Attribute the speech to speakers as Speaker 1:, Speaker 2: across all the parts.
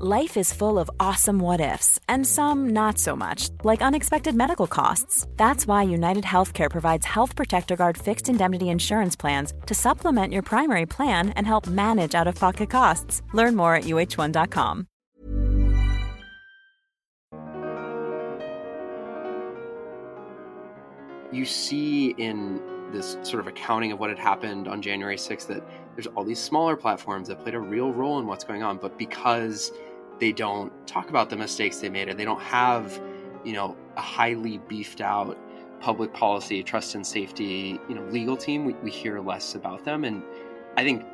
Speaker 1: Life is full of awesome what ifs, and some not so much, like unexpected medical costs. That's why United Healthcare provides Health Protector Guard fixed indemnity insurance plans to supplement your primary plan and help manage out of pocket costs. Learn more at uh1.com.
Speaker 2: You see in this sort of accounting of what had happened on January 6th that there's all these smaller platforms that played a real role in what's going on, but because they don't talk about the mistakes they made or they don't have you know a highly beefed out public policy trust and safety you know legal team. We, we hear less about them and i think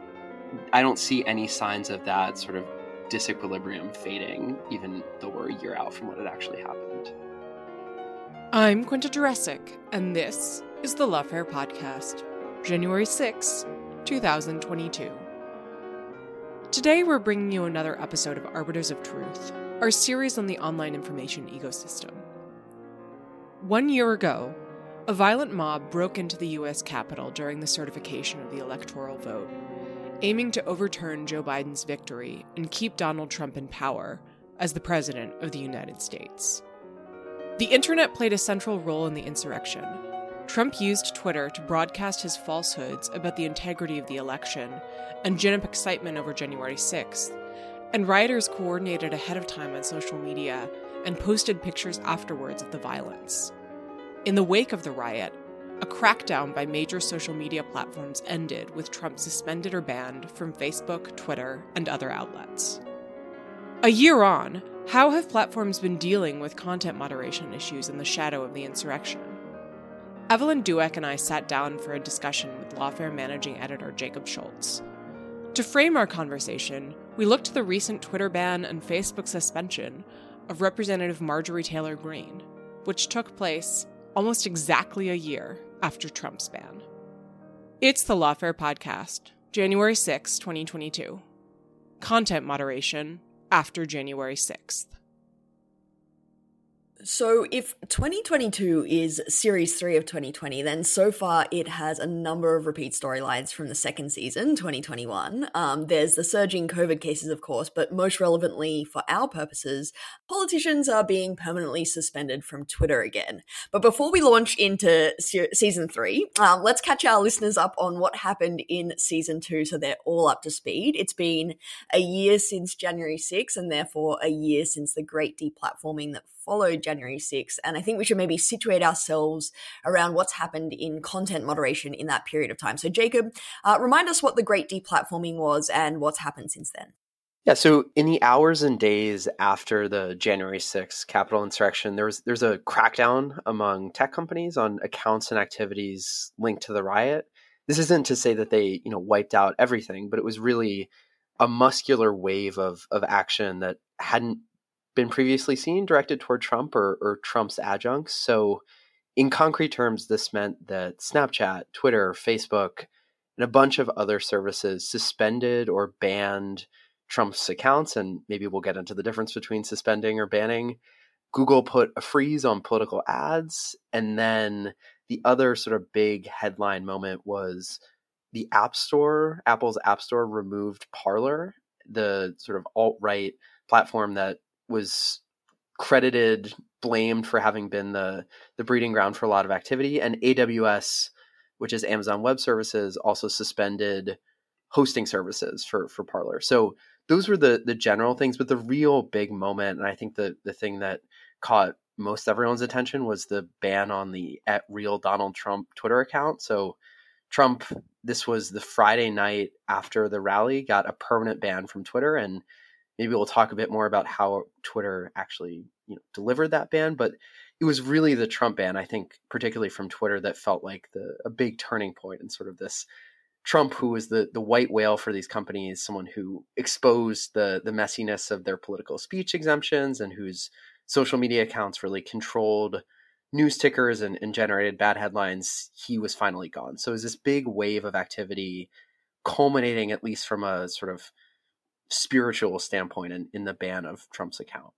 Speaker 2: i don't see any signs of that sort of disequilibrium fading even though we're a year out from what had actually happened.
Speaker 3: I'm quinta jurecic and this is the lawfare podcast january 6 2022 Today, we're bringing you another episode of Arbiters of Truth, our series on the online information ecosystem. One year ago, a violent mob broke into the US Capitol during the certification of the electoral vote, aiming to overturn Joe Biden's victory and keep Donald Trump in power as the President of the United States. The internet played a central role in the insurrection, Trump used Twitter to broadcast his falsehoods about the integrity of the election and gin up excitement over January 6th, and rioters coordinated ahead of time on social media and posted pictures afterwards of the violence. In the wake of the riot, a crackdown by major social media platforms ended with Trump suspended or banned from Facebook, Twitter, and other outlets. A year on, how have platforms been dealing with content moderation issues in the shadow of the insurrection? Evelyn Douek and I sat down for a discussion with Lawfare managing editor Jacob Schulz. To frame our conversation, we looked to the recent Twitter ban and Facebook suspension of Representative Marjorie Taylor Greene, which took place almost exactly a year after Trump's ban. It's the Lawfare Podcast, January 6, 2022. Content moderation after January 6th.
Speaker 4: So, if 2022 is series three of 2020, then so far it has a number of repeat storylines from the second season, 2021. Um, there's the surging COVID cases, of course, but most relevantly for our purposes, politicians are being permanently suspended from Twitter again. But before we launch into se- season three, um, let's catch our listeners up on what happened in season two so they're all up to speed. It's been a year since January 6th, and therefore a year since the great deplatforming that followed January 6th. And I think we should maybe situate ourselves around what's happened in content moderation in that period of time. So, Jacob, uh, remind us what the great deplatforming was and what's happened since then.
Speaker 2: Yeah, so in the hours and days after the January 6th Capitol insurrection, there was there's a crackdown among tech companies on accounts and activities linked to the riot. This isn't to say that they, you know, wiped out everything, but it was really a muscular wave of of action that hadn't been previously seen directed toward Trump or, or Trump's adjuncts. So, in concrete terms, this meant that Snapchat, Twitter, Facebook, and a bunch of other services suspended or banned Trump's accounts. And maybe we'll get into the difference between suspending or banning. Google put a freeze on political ads. And then the other sort of big headline moment was the App Store, Apple's App Store removed Parler, the sort of alt right platform that was credited, blamed for having been the the breeding ground for a lot of activity, and AWS, which is Amazon Web Services, also suspended hosting services for for Parler. So those were the the general things, but the real big moment, and I think the the thing that caught most everyone's attention was the ban on the at real Donald Trump Twitter account. So Trump, this was the Friday night after the rally, got a permanent ban from Twitter, and maybe we'll talk a bit more about how Twitter actually you know delivered that ban, but it was really the Trump ban, I think, particularly from Twitter, that felt like the a big turning point in sort of this Trump, who was the the white whale for these companies, someone who exposed the the messiness of their political speech exemptions and whose social media accounts really controlled news tickers and, and generated bad headlines, he was finally gone. So it was this big wave of activity culminating at least from a sort of spiritual standpoint in, in the ban of Trump's account.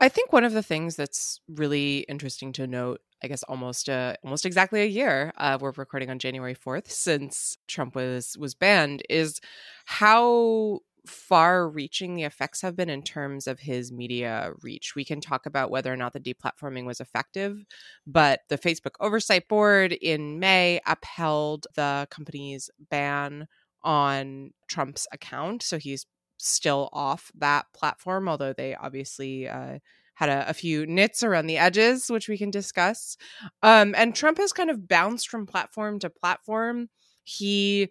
Speaker 3: I think one of the things that's really interesting to note, I guess almost uh, almost exactly a year, uh, we're recording on January fourth since Trump was was banned, is how far reaching the effects have been in terms of his media reach. We can talk about whether or not the deplatforming was effective, but the Facebook Oversight Board in May upheld the company's ban on Trump's account. So he's still off that platform, although they obviously uh, had a, a, few nits around the edges, which we can discuss. Um, and Trump has kind of bounced from platform to platform. He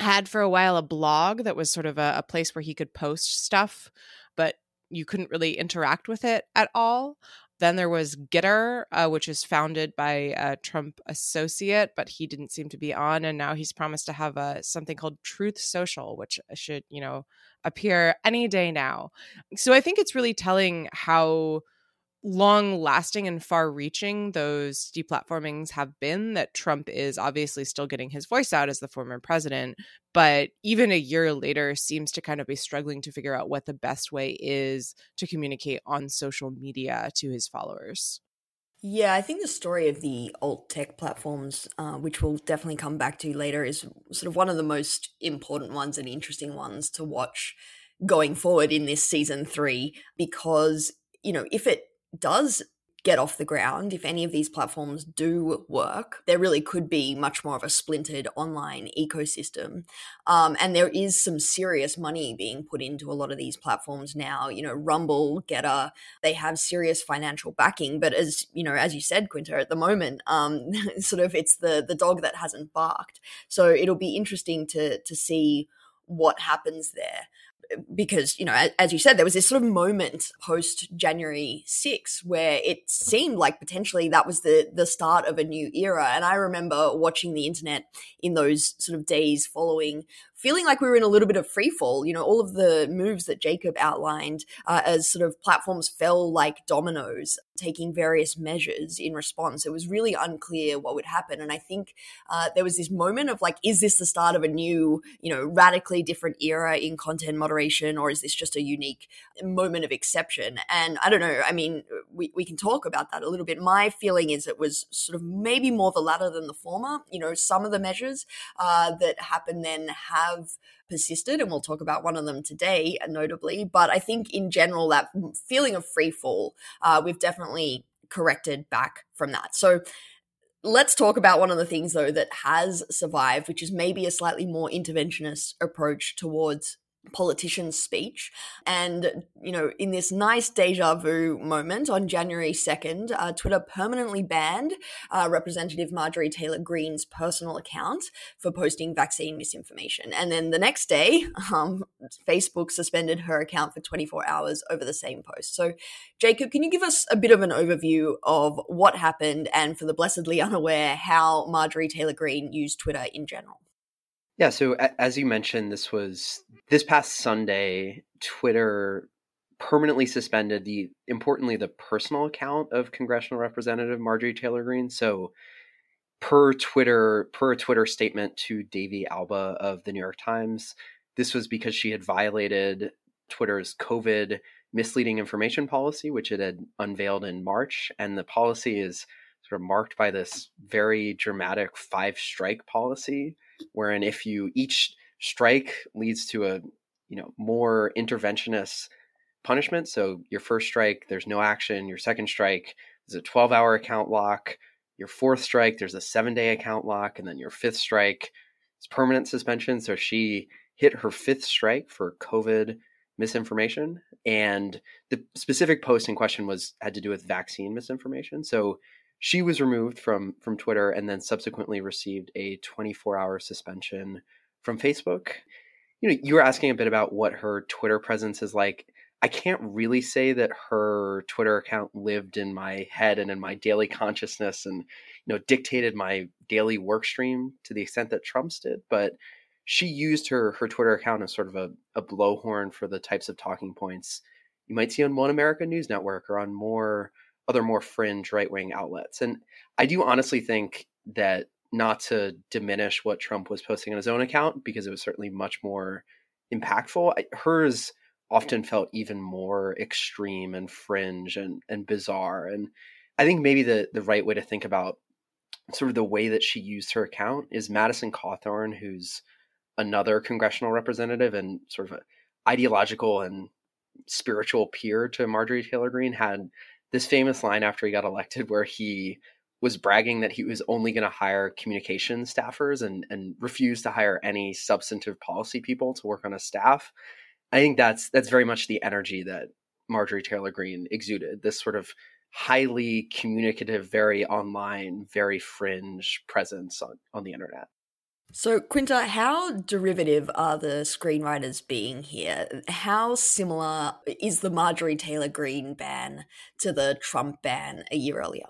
Speaker 3: had for a while a blog that was sort of a, a place where he could post stuff, but you couldn't really interact with it at all. Then there was Gettr, uh, which is founded by a Trump associate, but he didn't seem to be on. And now he's promised to have a, something called Truth Social, which should, you know, appear any day now. So I think it's really telling how long lasting and far reaching those deplatformings have been that Trump is obviously still getting his voice out as the former president, but even a year later seems to kind of be struggling to figure out what the best way is to communicate on social media to his followers.
Speaker 4: Yeah, I think the story of the alt tech platforms, uh, which we'll definitely come back to later, is sort of one of the most important ones and interesting ones to watch going forward in this season three because, you know, if it does get off the ground, if any of these platforms do work, there really could be much more of a splintered online ecosystem. Um, and there is some serious money being put into a lot of these platforms now. You know, Rumble, Gettr, they have serious financial backing. But as you know, as you said, Quinta, at the moment, um, sort of it's the the dog that hasn't barked. So it'll be interesting to to see what happens there because you know as you said there was this sort of moment post january 6 where it seemed like potentially that was the the start of a new era. And i remember watching the internet in those sort of days following feeling like we were in a little bit of free fall. You know, all of the moves that Jacob outlined uh, as sort of platforms fell like dominoes, taking various measures in response. It was really unclear what would happen. And I think uh, there was this moment of like, is this the start of a new, you know, radically different era in content moderation, or is this just a unique moment of exception? And I don't know. I mean, we, we can talk about that a little bit. My feeling is it was sort of maybe more the latter than the former. You know, some of the measures uh, that happened then have have persisted, and we'll talk about one of them today, notably. But I think in general, that feeling of free fall, uh, we've definitely corrected back from that. So let's talk about one of the things though that has survived which is maybe a slightly more interventionist approach towards politician's speech. And, you know, in this nice deja vu moment on January 2nd, uh, Twitter permanently banned uh, Representative Marjorie Taylor Greene's personal account for posting vaccine misinformation. And then the next day, um, Facebook suspended her account for 24 hours over the same post. So, Jacob, can you give us a bit of an overview of what happened and, for the blessedly unaware, how Marjorie Taylor Greene used Twitter in general?
Speaker 2: Yeah, so as you mentioned, this was this past Sunday. Twitter permanently suspended the importantly the personal account of congressional representative Marjorie Taylor Greene. So, per Twitter per Twitter statement to Davey Alba of the New York Times, this was because she had violated Twitter's COVID misleading information policy, which it had unveiled in March, and the policy is sort of marked by this very dramatic five strike policy wherein if you each strike leads to a you know more interventionist punishment. So your first strike there's no action. Your second strike is a 12 hour account lock. Your fourth strike there's a seven day account lock. And then your fifth strike is permanent suspension. So she hit her fifth strike for covid misinformation. And the specific post in question was had to do with vaccine misinformation. So she was removed from from Twitter and then subsequently received a 24 hour suspension from Facebook. You know, you were asking a bit about what her Twitter presence is like. I can't really say that her Twitter account lived in my head and in my daily consciousness and you know dictated my daily work stream to the extent that Trump's did, but she used her her Twitter account as sort of a, a blowhorn for the types of talking points you might see on One America News Network or on more other more fringe right wing outlets. And I do honestly think that not to diminish what Trump was posting on his own account because it was certainly much more impactful. Hers often felt even more extreme and fringe and and bizarre. And I think maybe the the right way to think about sort of the way that she used her account is Madison Cawthorn, who's another congressional representative and sort of a ideological and spiritual peer to Marjorie Taylor Greene, had this famous line after he got elected where he was bragging that he was only going to hire communication staffers and and refuse to hire any substantive policy people to work on a staff. I think that's that's very much the energy that Marjorie Taylor Greene exuded. This sort of highly communicative, very online, very fringe presence on, on the internet.
Speaker 4: So, Quinta, how derivative are the screenwriters being here? How similar is the Marjorie Taylor Greene ban to the Trump ban a year earlier?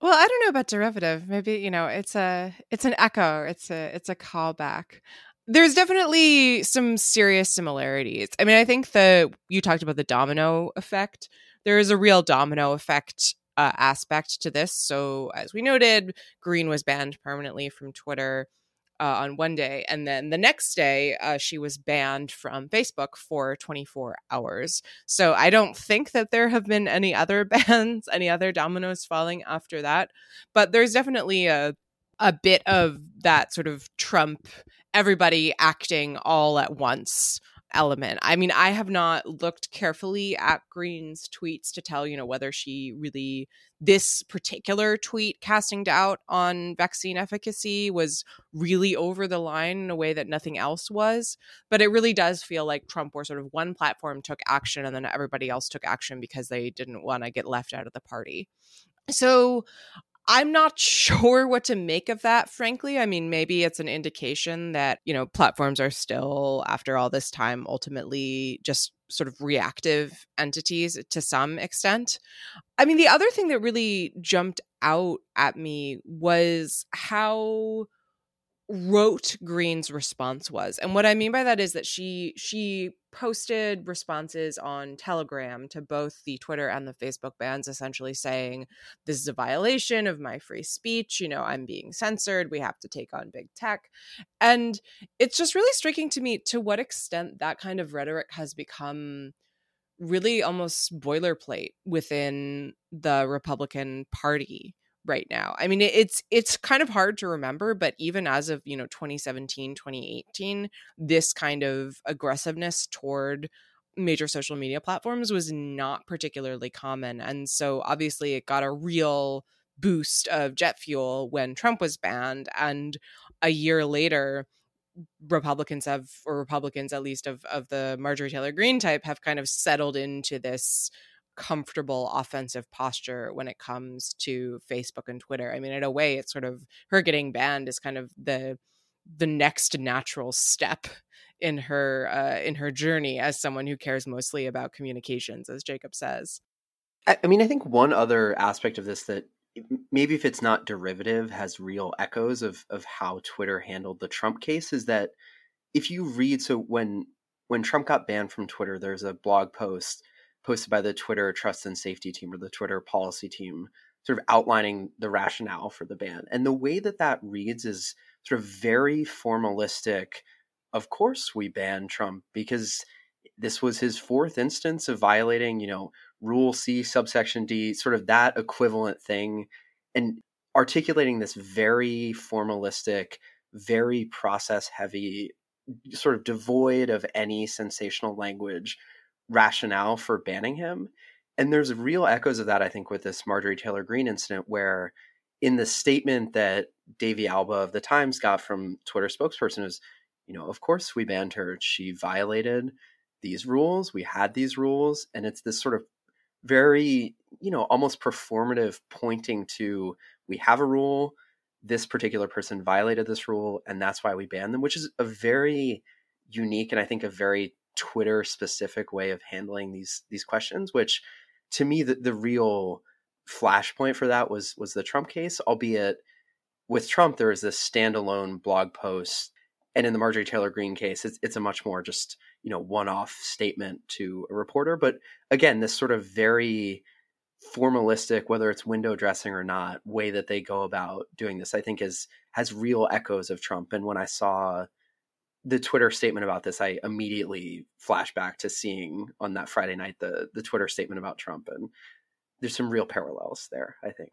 Speaker 3: Well, I don't know about derivative. Maybe you know, it's a it's an echo. It's a it's a callback. There's definitely some serious similarities. I mean, I think the you talked about the domino effect. There is a real domino effect uh, aspect to this. So, as we noted, Greene was banned permanently from Twitter uh, on one day. And then the next day, uh, she was banned from Facebook for 24 hours. So I don't think that there have been any other bans, any other dominoes falling after that. But there's definitely a, a bit of that sort of Trump, everybody acting all at once element. I mean, I have not looked carefully at Greene's tweets to tell, you know, whether she really this particular tweet casting doubt on vaccine efficacy was really over the line in a way that nothing else was. But it really does feel like Trump or sort of one platform took action and then everybody else took action because they didn't want to get left out of the party. So I'm not sure what to make of that, frankly. I mean, maybe it's an indication that, you know, platforms are still, after all this time, ultimately just sort of reactive entities to some extent. I mean, the other thing that really jumped out at me was how rote greene's response was. And what I mean by that is that she she posted responses on Telegram to both the Twitter and the Facebook bans essentially saying this is a violation of my free speech, you know, I'm being censored, we have to take on big tech. And it's just really striking to me to what extent that kind of rhetoric has become really almost boilerplate within the Republican Party right now. I mean, it's it's kind of hard to remember, but even as of, you know, 2017, 2018, this kind of aggressiveness toward major social media platforms was not particularly common. And so obviously it got a real boost of jet fuel when Trump was banned and a year later Republicans have, or Republicans at least of of the Marjorie Taylor Greene type, have kind of settled into this comfortable offensive posture when it comes to Facebook and Twitter. I mean, in a way, it's sort of her getting banned is kind of the the next natural step in her uh, in her journey as someone who cares mostly about communications, as Jacob says.
Speaker 2: I, mean, I think one other aspect of this that maybe if it's not derivative has real echoes of of how Twitter handled the Trump case is that if you read so when when Trump got banned from Twitter, there's a blog post posted by the Twitter trust and safety team or the Twitter policy team, sort of outlining the rationale for the ban. And the way that that reads is sort of very formalistic. Of course, we ban Trump because this was his fourth instance of violating, you know, Rule C, subsection D, sort of that equivalent thing, and articulating this very formalistic, very process heavy, sort of devoid of any sensational language rationale for banning him. And there's real echoes of that, I think, with this Marjorie Taylor Greene incident, where in the statement that Davey Alba of the Times got from Twitter spokesperson is, you know, of course we banned her. She violated these rules. We had these rules. And it's this sort of very, you know, almost performative pointing to we have a rule. This particular person violated this rule, and that's why we banned them, which is a very unique and I think a very Twitter specific way of handling these these questions, which to me the, the real flashpoint for that was was the Trump case, albeit with Trump there was this standalone blog post and in the Marjorie Taylor Greene case, it's it's a much more just you know one off statement to a reporter. But again, this sort of very formalistic, whether it's window dressing or not, way that they go about doing this, I think is has real echoes of Trump. And when I saw the Twitter statement about this, I immediately flashed back to seeing on that Friday night the the Twitter statement about Trump, and there's some real parallels there. I think.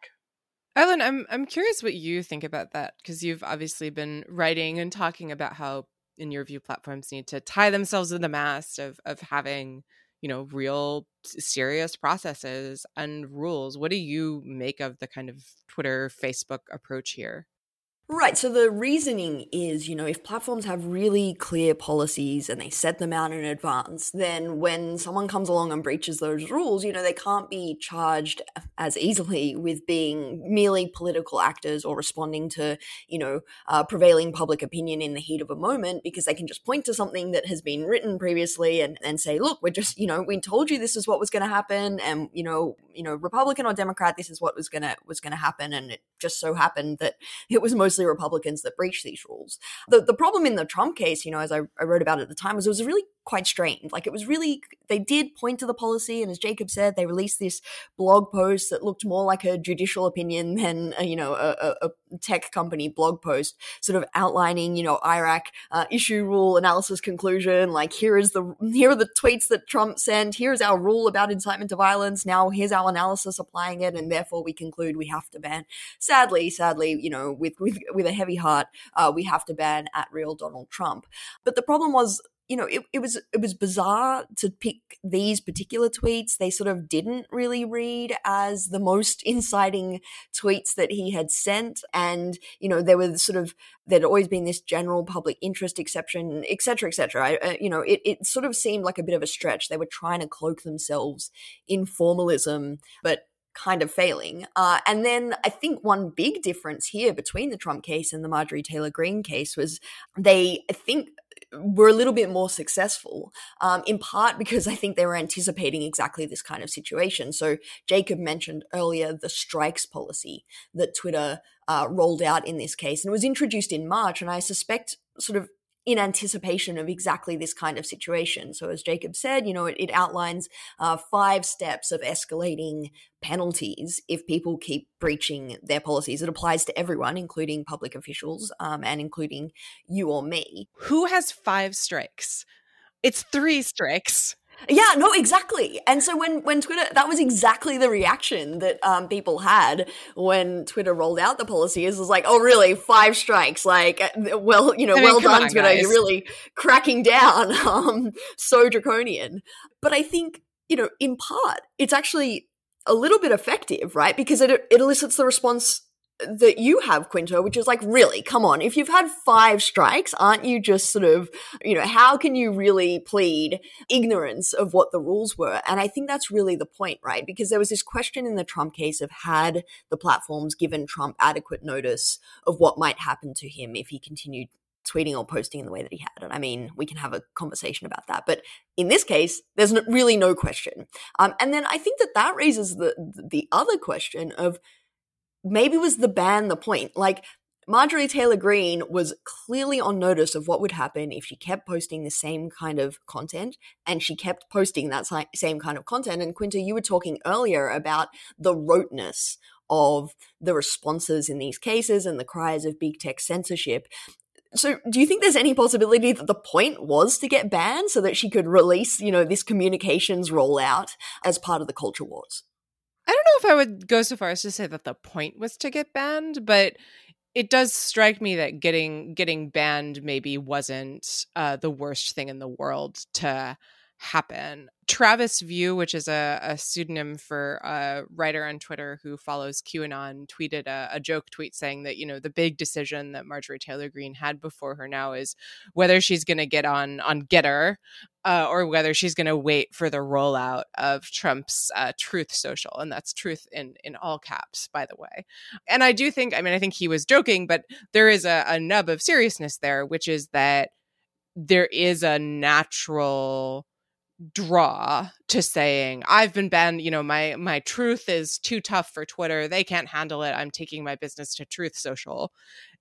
Speaker 3: Evelyn, I'm I'm curious what you think about that because you've obviously been writing and talking about how, in your view, platforms need to tie themselves to the mast of of having you know real serious processes and rules. What do you make of the kind of Twitter, Facebook approach here?
Speaker 4: Right. So the reasoning is, you know, if platforms have really clear policies and they set them out in advance, then when someone comes along and breaches those rules, you know, they can't be charged as easily with being merely political actors or responding to, you know, uh, prevailing public opinion in the heat of a moment because they can just point to something that has been written previously and, and say, look, we're just, you know, we told you this is what was going to happen. And, you know, you know, Republican or Democrat, this is what was going to, was going to happen. And it just so happened that it was most mostly Republicans that breached these rules. The the problem in the Trump case, you know, as I, I wrote about at the time, was it was a really quite strained. Like it was really, they did point to the policy, and as Jacob said, they released this blog post that looked more like a judicial opinion than a, you know a, a, tech company blog post, sort of outlining you know IRAC uh, issue rule analysis conclusion. Like here is the here are the tweets that Trump sent. Here is our rule about incitement to violence. Now here's our analysis applying it, and therefore we conclude we have to ban. Sadly, sadly, you know, with with with a heavy heart, uh, we have to ban at real Donald Trump. But the problem was you know, it, it was it was bizarre to pick these particular tweets. They sort of didn't really read as the most inciting tweets that he had sent, and you know, there was sort of there'd always been this general public interest exception, et cetera, et cetera. Uh, you know, it it sort of seemed like a bit of a stretch. They were trying to cloak themselves in formalism, but kind of failing. Uh, and then I think one big difference here between the Trump case and the Marjorie Taylor Greene case was they, I think, were a little bit more successful, um, in part because I think they were anticipating exactly this kind of situation. So, Jacob mentioned earlier the strikes policy that Twitter uh, rolled out in this case, and it was introduced in March. And I suspect, sort of in anticipation of exactly this kind of situation. So, as Jacob said, you know, it, it outlines uh, five steps of escalating penalties if people keep breaching their policies. It applies to everyone, including public officials um, and including you or me.
Speaker 3: Who has five strikes? It's three strikes.
Speaker 4: Yeah, no, exactly. And so when when Twitter, that was exactly the reaction that um, people had when Twitter rolled out the policy. Is was like, oh, really? Five strikes? Like, uh, well, you know, I mean, well done, on, Twitter. Guys. You're really cracking down. Um, so draconian. But I think you know, in part, it's actually a little bit effective, right? Because it it elicits the response that you have, Quinta, which is like, really, come on. If you've had five strikes, aren't you just sort of, you know, how can you really plead ignorance of what the rules were? And I think that's really the point, right? Because there was this question in the Trump case of had the platforms given Trump adequate notice of what might happen to him if he continued tweeting or posting in the way that he had. And I mean, we can have a conversation about that. But in this case, there's really no question. Um, and then I think that that raises the the other question of maybe was the ban the point? Like Marjorie Taylor Greene was clearly on notice of what would happen if she kept posting the same kind of content and she kept posting that same kind of content. And Quinta, you were talking earlier about the roteness of the responses in these cases and the cries of big tech censorship. So, do you think there's any possibility that the point was to get banned so that she could release, you know, this communications rollout as part of the culture wars?
Speaker 3: I don't know if I would go so far as to say that the point was to get banned, but it does strike me that getting getting banned maybe wasn't uh, the worst thing in the world to happen. Travis View, which is a, a pseudonym for a writer on Twitter who follows QAnon, tweeted a, a, joke tweet saying that, you know, the big decision that Marjorie Taylor Greene had before her now is whether she's going to get on on GETTR uh, or whether she's going to wait for the rollout of Trump's uh, Truth Social, and that's truth in in all caps, by the way. And I do think, I mean, I think he was joking, but there is a, a nub of seriousness there, which is that there is a natural draw to saying i've been banned you know my my truth is too tough for twitter. They can't handle it. I'm taking my business to truth social.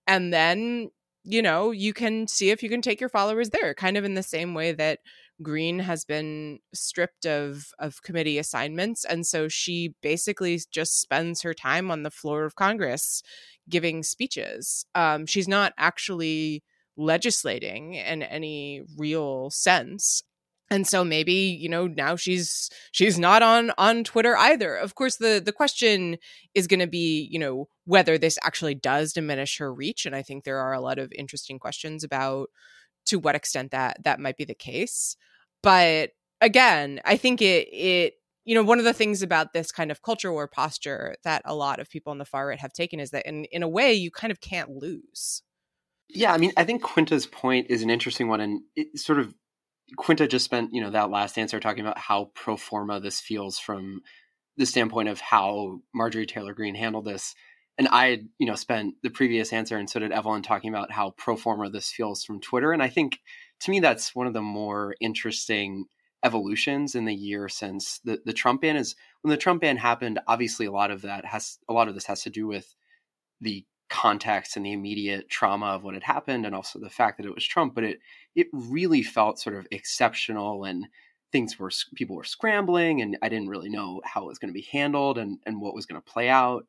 Speaker 3: And then you know, you can see if you can take your followers there, kind of in the same way that greene has been stripped of of committee assignments. And so she basically just spends her time on the floor of Congress giving speeches. Um, she's not actually legislating in any real sense and so maybe you know now she's she's not on on twitter either. Of course the the question is going to be you know whether this actually does diminish her reach and i think there are a lot of interesting questions about to what extent that that might be the case. But again i think it it you know one of the things about this kind of culture war posture that a lot of people on the far right have taken is that in in a way you kind of can't lose.
Speaker 2: Yeah i mean i think quinta's point is an interesting one and it sort of quinta just spent you know that last answer talking about how pro forma this feels from the standpoint of how marjorie taylor greene handled this and I, you know, spent the previous answer, and so did Evelyn, talking about how pro forma this feels from Twitter. And I think, to me, that's one of the more interesting evolutions in the year since the the Trump ban is when the Trump ban happened. Obviously, a lot of that has a lot of this has to do with the context and the immediate trauma of what had happened, and also the fact that it was Trump. But it it really felt sort of exceptional and things were people were scrambling and I didn't really know how it was going to be handled and and what was going to play out.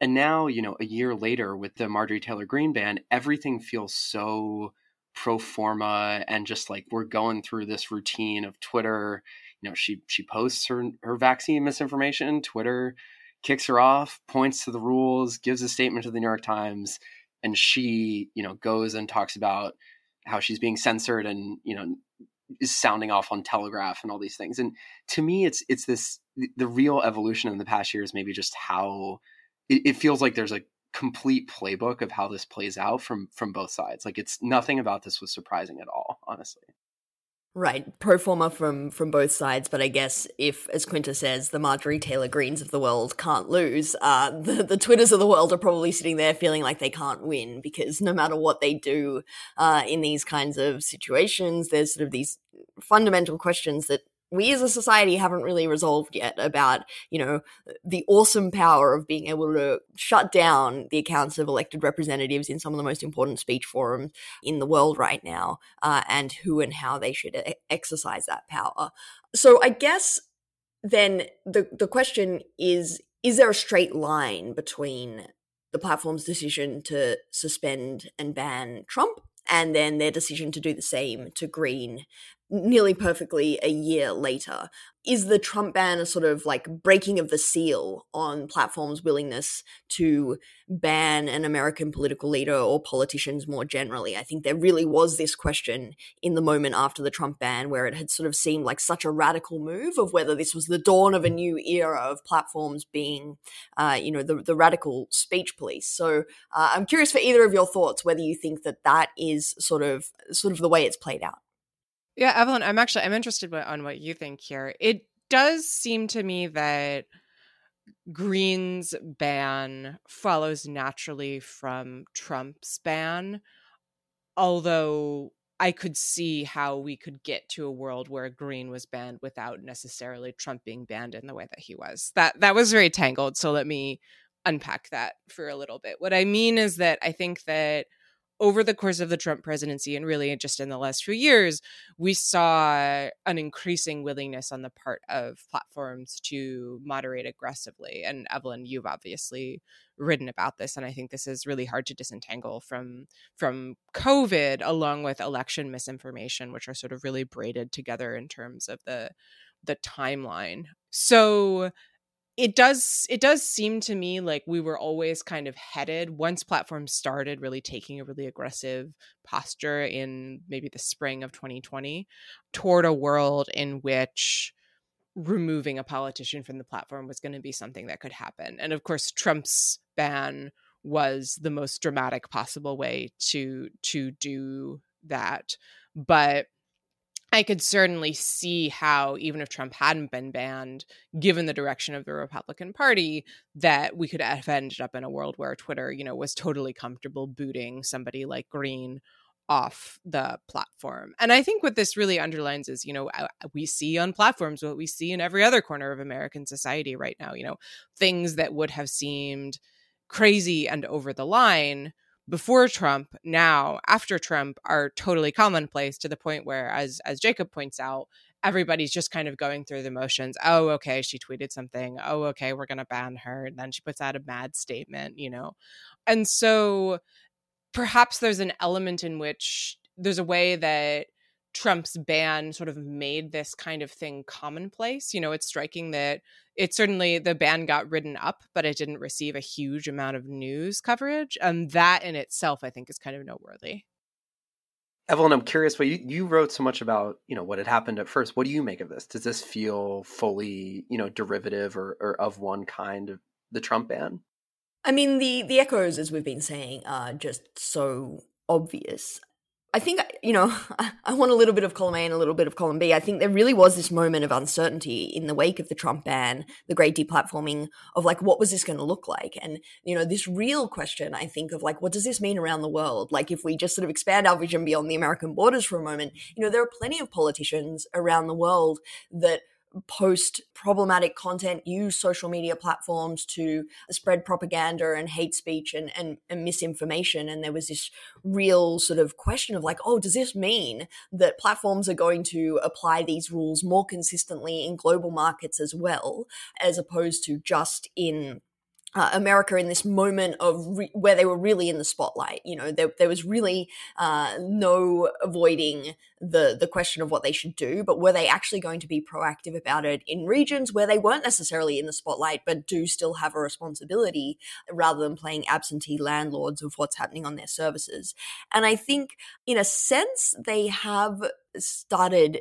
Speaker 2: And now, you know, a year later with the Marjorie Taylor Greene ban, everything feels so pro forma and just like we're going through this routine of Twitter. You know, she she posts her her vaccine misinformation, Twitter kicks her off, points to the rules, gives a statement to the New York Times, and she, you know, goes and talks about how she's being censored and, you know, is sounding off on Telegram and all these things. And to me, it's it's this the real evolution in the past years, maybe just how it, it feels like there's a complete playbook of how this plays out from from both sides. Like it's nothing about this was surprising at all, honestly.
Speaker 4: Right, pro forma from from both sides, but I guess if, as Quinta says, the Marjorie Taylor Greenes of the world can't lose, uh, the the Twitters of the world are probably sitting there feeling like they can't win because no matter what they do uh, in these kinds of situations, there's sort of these fundamental questions that we as a society haven't really resolved yet about, you know, the awesome power of being able to shut down the accounts of elected representatives in some of the most important speech forums in the world right now, uh, and who and how they should exercise that power. So I guess then the the question is: Is there a straight line between the platform's decision to suspend and ban Trump and then their decision to do the same to Greene nearly perfectly a year later. Is the Trump ban a sort of like breaking of the seal on platforms' willingness to ban an American political leader or politicians more generally? I think there really was this question in the moment after the Trump ban where it had sort of seemed like such a radical move of whether this was the dawn of a new era of platforms being, uh, you know, the, the radical speech police. So uh, I'm curious for either of your thoughts whether you think that that is sort of sort of the way it's played out.
Speaker 3: Yeah, Evelyn, I'm actually I'm interested on what you think here. It does seem to me that Greene's ban follows naturally from Trump's ban, although I could see how we could get to a world where Greene was banned without necessarily Trump being banned in the way that he was. That that was very tangled, so let me unpack that for a little bit. What I mean is that I think that over the course of the Trump presidency and really just in the last few years, we saw an increasing willingness on the part of platforms to moderate aggressively. And Evelyn, you've obviously written about this, and I think this is really hard to disentangle from from COVID, along with election misinformation, which are sort of really braided together in terms of the the timeline. So it does it does seem to me like we were always kind of headed once platforms started really taking a really aggressive posture in maybe the spring of 2020 toward a world in which removing a politician from the platform was going to be something that could happen. And of course trump's ban was the most dramatic possible way to to do that. But I could certainly see how, even if Trump hadn't been banned, given the direction of the Republican Party, that we could have ended up in a world where Twitter, you know, was totally comfortable booting somebody like Greene off the platform. And I think what this really underlines is, you know, uh, we see on platforms what we see in every other corner of American society right now, you know, things that would have seemed crazy and over the line before Trump, now after Trump, are totally commonplace to the point where, as as Jacob points out, everybody's just kind of going through the motions. Oh, okay, she tweeted something. Oh, okay, we're gonna ban her. And then she puts out a mad statement, you know. And so perhaps there's an element in which there's a way that Trump's ban sort of made this kind of thing commonplace. You know, it's striking that it certainly the ban got written up, but it didn't receive a huge amount of news coverage. And that in itself, I think, is kind of noteworthy.
Speaker 2: Evelyn, I'm curious. What you, you wrote so much about, you know, what had happened at first. What do you make of this? Does this feel fully, you know, derivative or, or of one kind of the Trump ban?
Speaker 4: I mean, the the echoes, as we've been saying, are just so obvious. I think, you know, I want a little bit of column A and a little bit of column B. I think there really was this moment of uncertainty in the wake of the Trump ban, the great deplatforming of like, what was this going to look like? And, you know, this real question, I think, of like, what does this mean around the world? Like, if we just sort of expand our vision beyond the American borders for a moment, you know, there are plenty of politicians around the world that post problematic content, use social media platforms to spread propaganda and hate speech and, and, and, misinformation. And there was this real sort of question of like, oh, does this mean that platforms are going to apply these rules more consistently in global markets as well, as opposed to just in uh, America in this moment of re- where they were really in the spotlight. You know, there, there was really uh, no avoiding the the question of what they should do, but were they actually going to be proactive about it in regions where they weren't necessarily in the spotlight, but do still have a responsibility, rather than playing absentee landlords of what's happening on their services? And I think, in a sense, they have started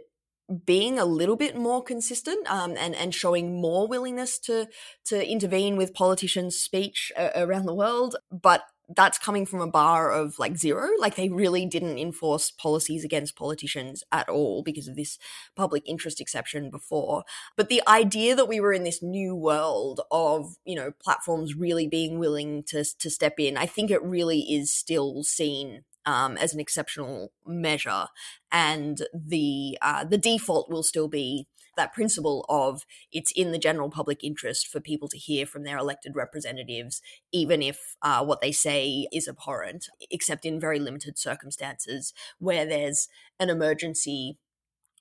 Speaker 4: being a little bit more consistent um, and and showing more willingness to to intervene with politicians' speech uh, around the world, but that's coming from a bar of like zero. Like they really didn't enforce policies against politicians at all because of this public interest exception before. But the idea that we were in this new world of, you know, platforms really being willing to, to step in, I think it really is still seen um, as an exceptional measure, and the uh, the default will still be that principle of it's in the general public interest for people to hear from their elected representatives, even if uh, what they say is abhorrent, except in very limited circumstances where there's an emergency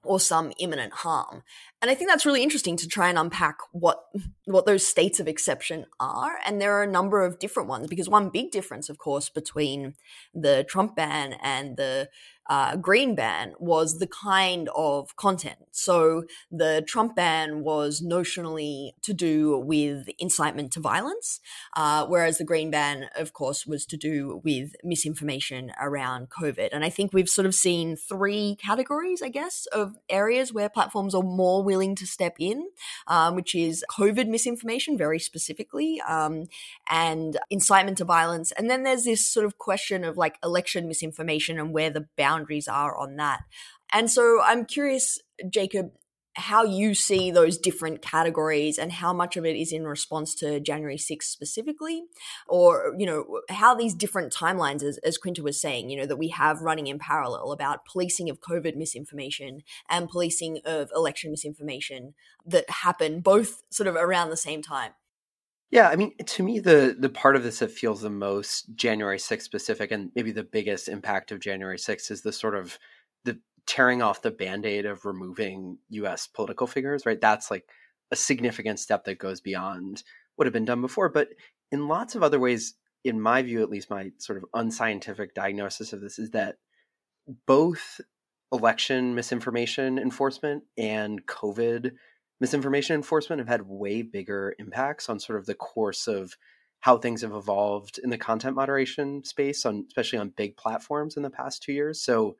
Speaker 4: or some imminent harm. And I think that's really interesting to try and unpack what what those states of exception are. And there are a number of different ones because one big difference, of course, between the Trump ban and the uh, greene ban was the kind of content. So the Trump ban was notionally to do with incitement to violence, uh, whereas the greene ban, of course, was to do with misinformation around COVID. And I think we've sort of seen three categories, I guess, of areas where platforms are more willing to step in, um, which is COVID misinformation, very specifically, um, and incitement to violence. And then there's this sort of question of like election misinformation and where the boundaries boundaries are on that. And so I'm curious, Jacob, how you see those different categories and how much of it is in response to January 6th specifically, or, you know, how these different timelines, as, as Quinta was saying, you know, that we have running in parallel about policing of COVID misinformation and policing of election misinformation that happen both sort of around the same time.
Speaker 2: Yeah, I mean, to me, the the part of this that feels the most January 6th specific, and maybe the biggest impact of January 6th is the sort of the tearing off the band-aid of removing U.S. political figures. Right, that's like a significant step that goes beyond what had been done before. But in lots of other ways, in my view, at least, my sort of unscientific diagnosis of this is that both election misinformation enforcement and COVID misinformation enforcement have had way bigger impacts on sort of the course of how things have evolved in the content moderation space on especially on big platforms in the past two years. So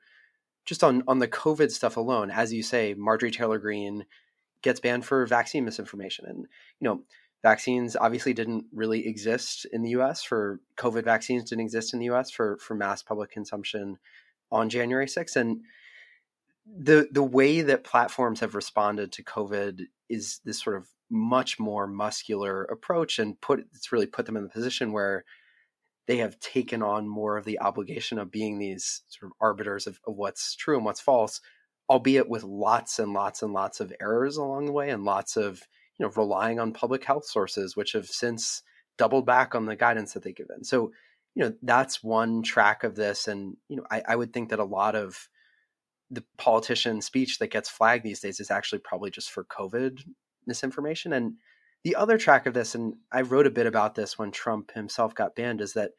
Speaker 2: just on on the covid stuff alone as you say marjorie taylor greene gets banned for vaccine misinformation. And you know vaccines obviously didn't really exist in the us for covid vaccines didn't exist in the us for for mass public consumption on january 6th and the the way that platforms have responded to COVID is this sort of much more muscular approach, and put it's really put them in the position where they have taken on more of the obligation of being these sort of arbiters of, of what's true and what's false, albeit with lots and lots and lots of errors along the way, and lots of you know relying on public health sources, which have since doubled back on the guidance that they've given. So you know, that's one track of this. And, you know, I, I would think that a lot of the politician speech that gets flagged these days is actually probably just for COVID misinformation. And the other track of this, and I wrote a bit about this when Trump himself got banned, is that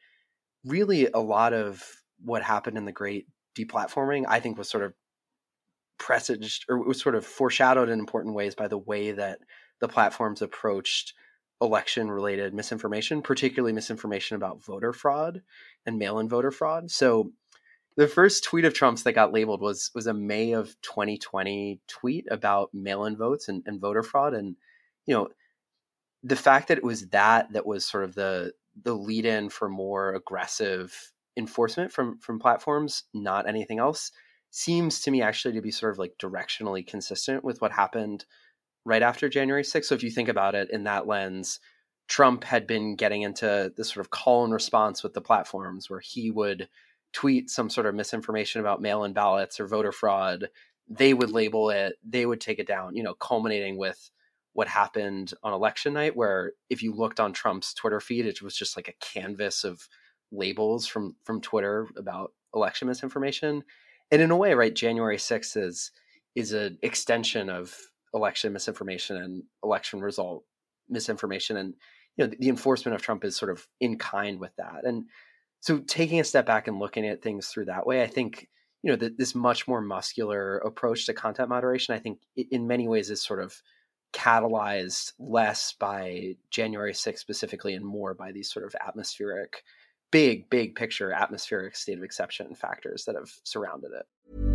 Speaker 2: really a lot of what happened in the great deplatforming, I think, was sort of presaged or was sort of foreshadowed in important ways by the way that the platforms approached election related misinformation, particularly misinformation about voter fraud and mail in voter fraud. So the first tweet of Trump's that got labeled was was a May of 2020 tweet about mail in votes and, and voter fraud. And, you know, the fact that it was that that was sort of the the lead in for more aggressive enforcement from from platforms, not anything else, seems to me actually to be sort of like directionally consistent with what happened right after January 6th. So if you think about it in that lens, Trump had been getting into this sort of call and response with the platforms where he would tweet some sort of misinformation about mail in ballots or voter fraud. They would label it, they would take it down, you know, culminating with what happened on election night, where if you looked on Trump's Twitter feed, it was just like a canvas of labels from from Twitter about election misinformation. And in a way, right, January 6th is is an extension of election misinformation and election result misinformation. And you know, the enforcement of Trump is sort of in kind with that. And so taking a step back and looking at things through that way, I think you know this much more muscular approach to content moderation. I think in many ways is sort of catalyzed less by January 6th specifically and more by these sort of atmospheric, big, big picture atmospheric state of exception factors that have surrounded it.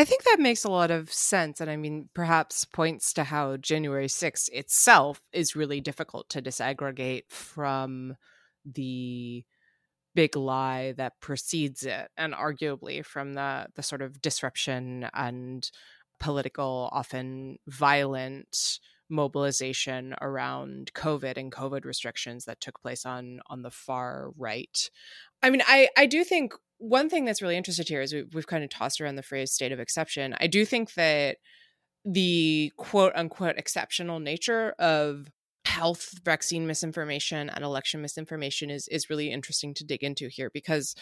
Speaker 3: I think that makes a lot of sense. And I mean, perhaps points to how January 6th itself is really difficult to disaggregate from the big lie that precedes it and arguably from the the sort of disruption and political often violent mobilization around covid and covid restrictions that took place on on the far right i mean i i do think one thing that's really interested here is we've, we've kind of tossed around the phrase state of exception. I do think that the quote unquote exceptional nature of health vaccine misinformation and election misinformation is is really interesting to dig into here because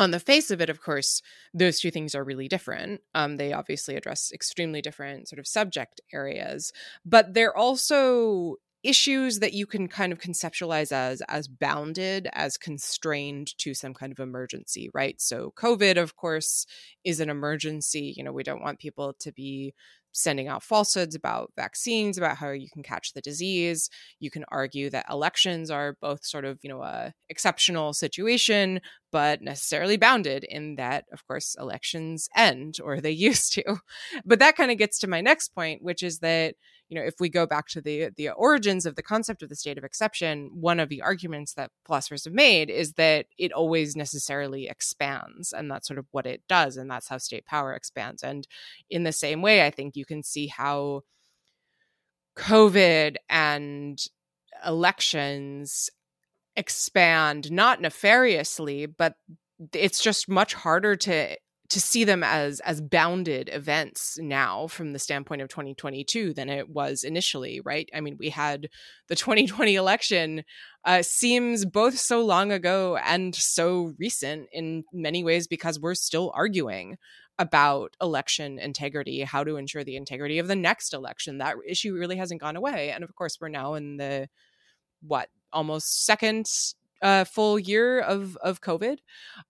Speaker 3: on the face of it of course those two things are really different um, they obviously address extremely different sort of subject areas but they're also issues that you can kind of conceptualize as as bounded as constrained to some kind of emergency right? So covid of course is an emergency. You know we don't want people to be sending out falsehoods about vaccines about how you can catch the disease. You can argue that elections are both sort of you know a exceptional situation but necessarily bounded in that of course elections end or they used to. But that kind of gets to my next point which is that you know if we go back to the the origins of the concept of the state of exception one of the arguments that philosophers have made is that it always necessarily expands and that's sort of what it does and that's how state power expands. And in the same way i think you can see how covid and elections expand not nefariously but it's just much harder to to see them as as bounded events now from the standpoint of 2022 than it was initially right? I mean we had the 2020 election uh, seems both so long ago and so recent in many ways because we're still arguing about election integrity how to ensure the integrity of the next election. That issue really hasn't gone away. And of course we're now in the what almost second uh, full year of of COVID.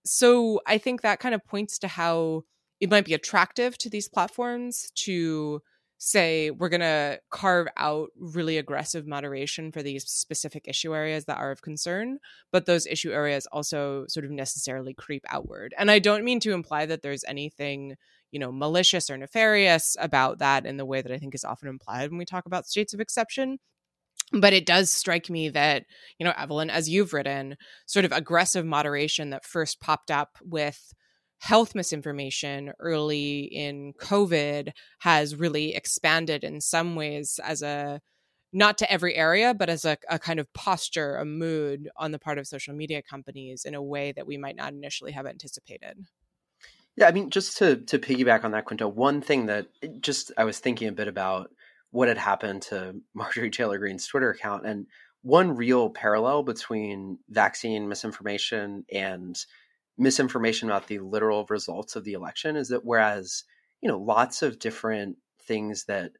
Speaker 3: So I think that kind of points to how it might be attractive to these platforms to say we're going to carve out really aggressive moderation for these specific issue areas that are of concern but those issue areas also sort of necessarily creep outward and i don't mean to imply that there's anything you know malicious or nefarious about that in the way that i think is often implied when we talk about states of exception but it does strike me that you know evelyn as you've written sort of aggressive moderation that first popped up with health misinformation early in covid has really expanded in some ways as a not to every area but as a, a kind of posture a mood on the part of social media companies in a way that we might not initially have anticipated.
Speaker 2: Yeah i mean just to to piggyback on that Quinta one thing that eh, just i was thinking a bit about what had happened to Marjorie Taylor Greene's Twitter account. And one real parallel between vaccine misinformation and misinformation about the literal results of the election is that whereas, you know, lots of different things that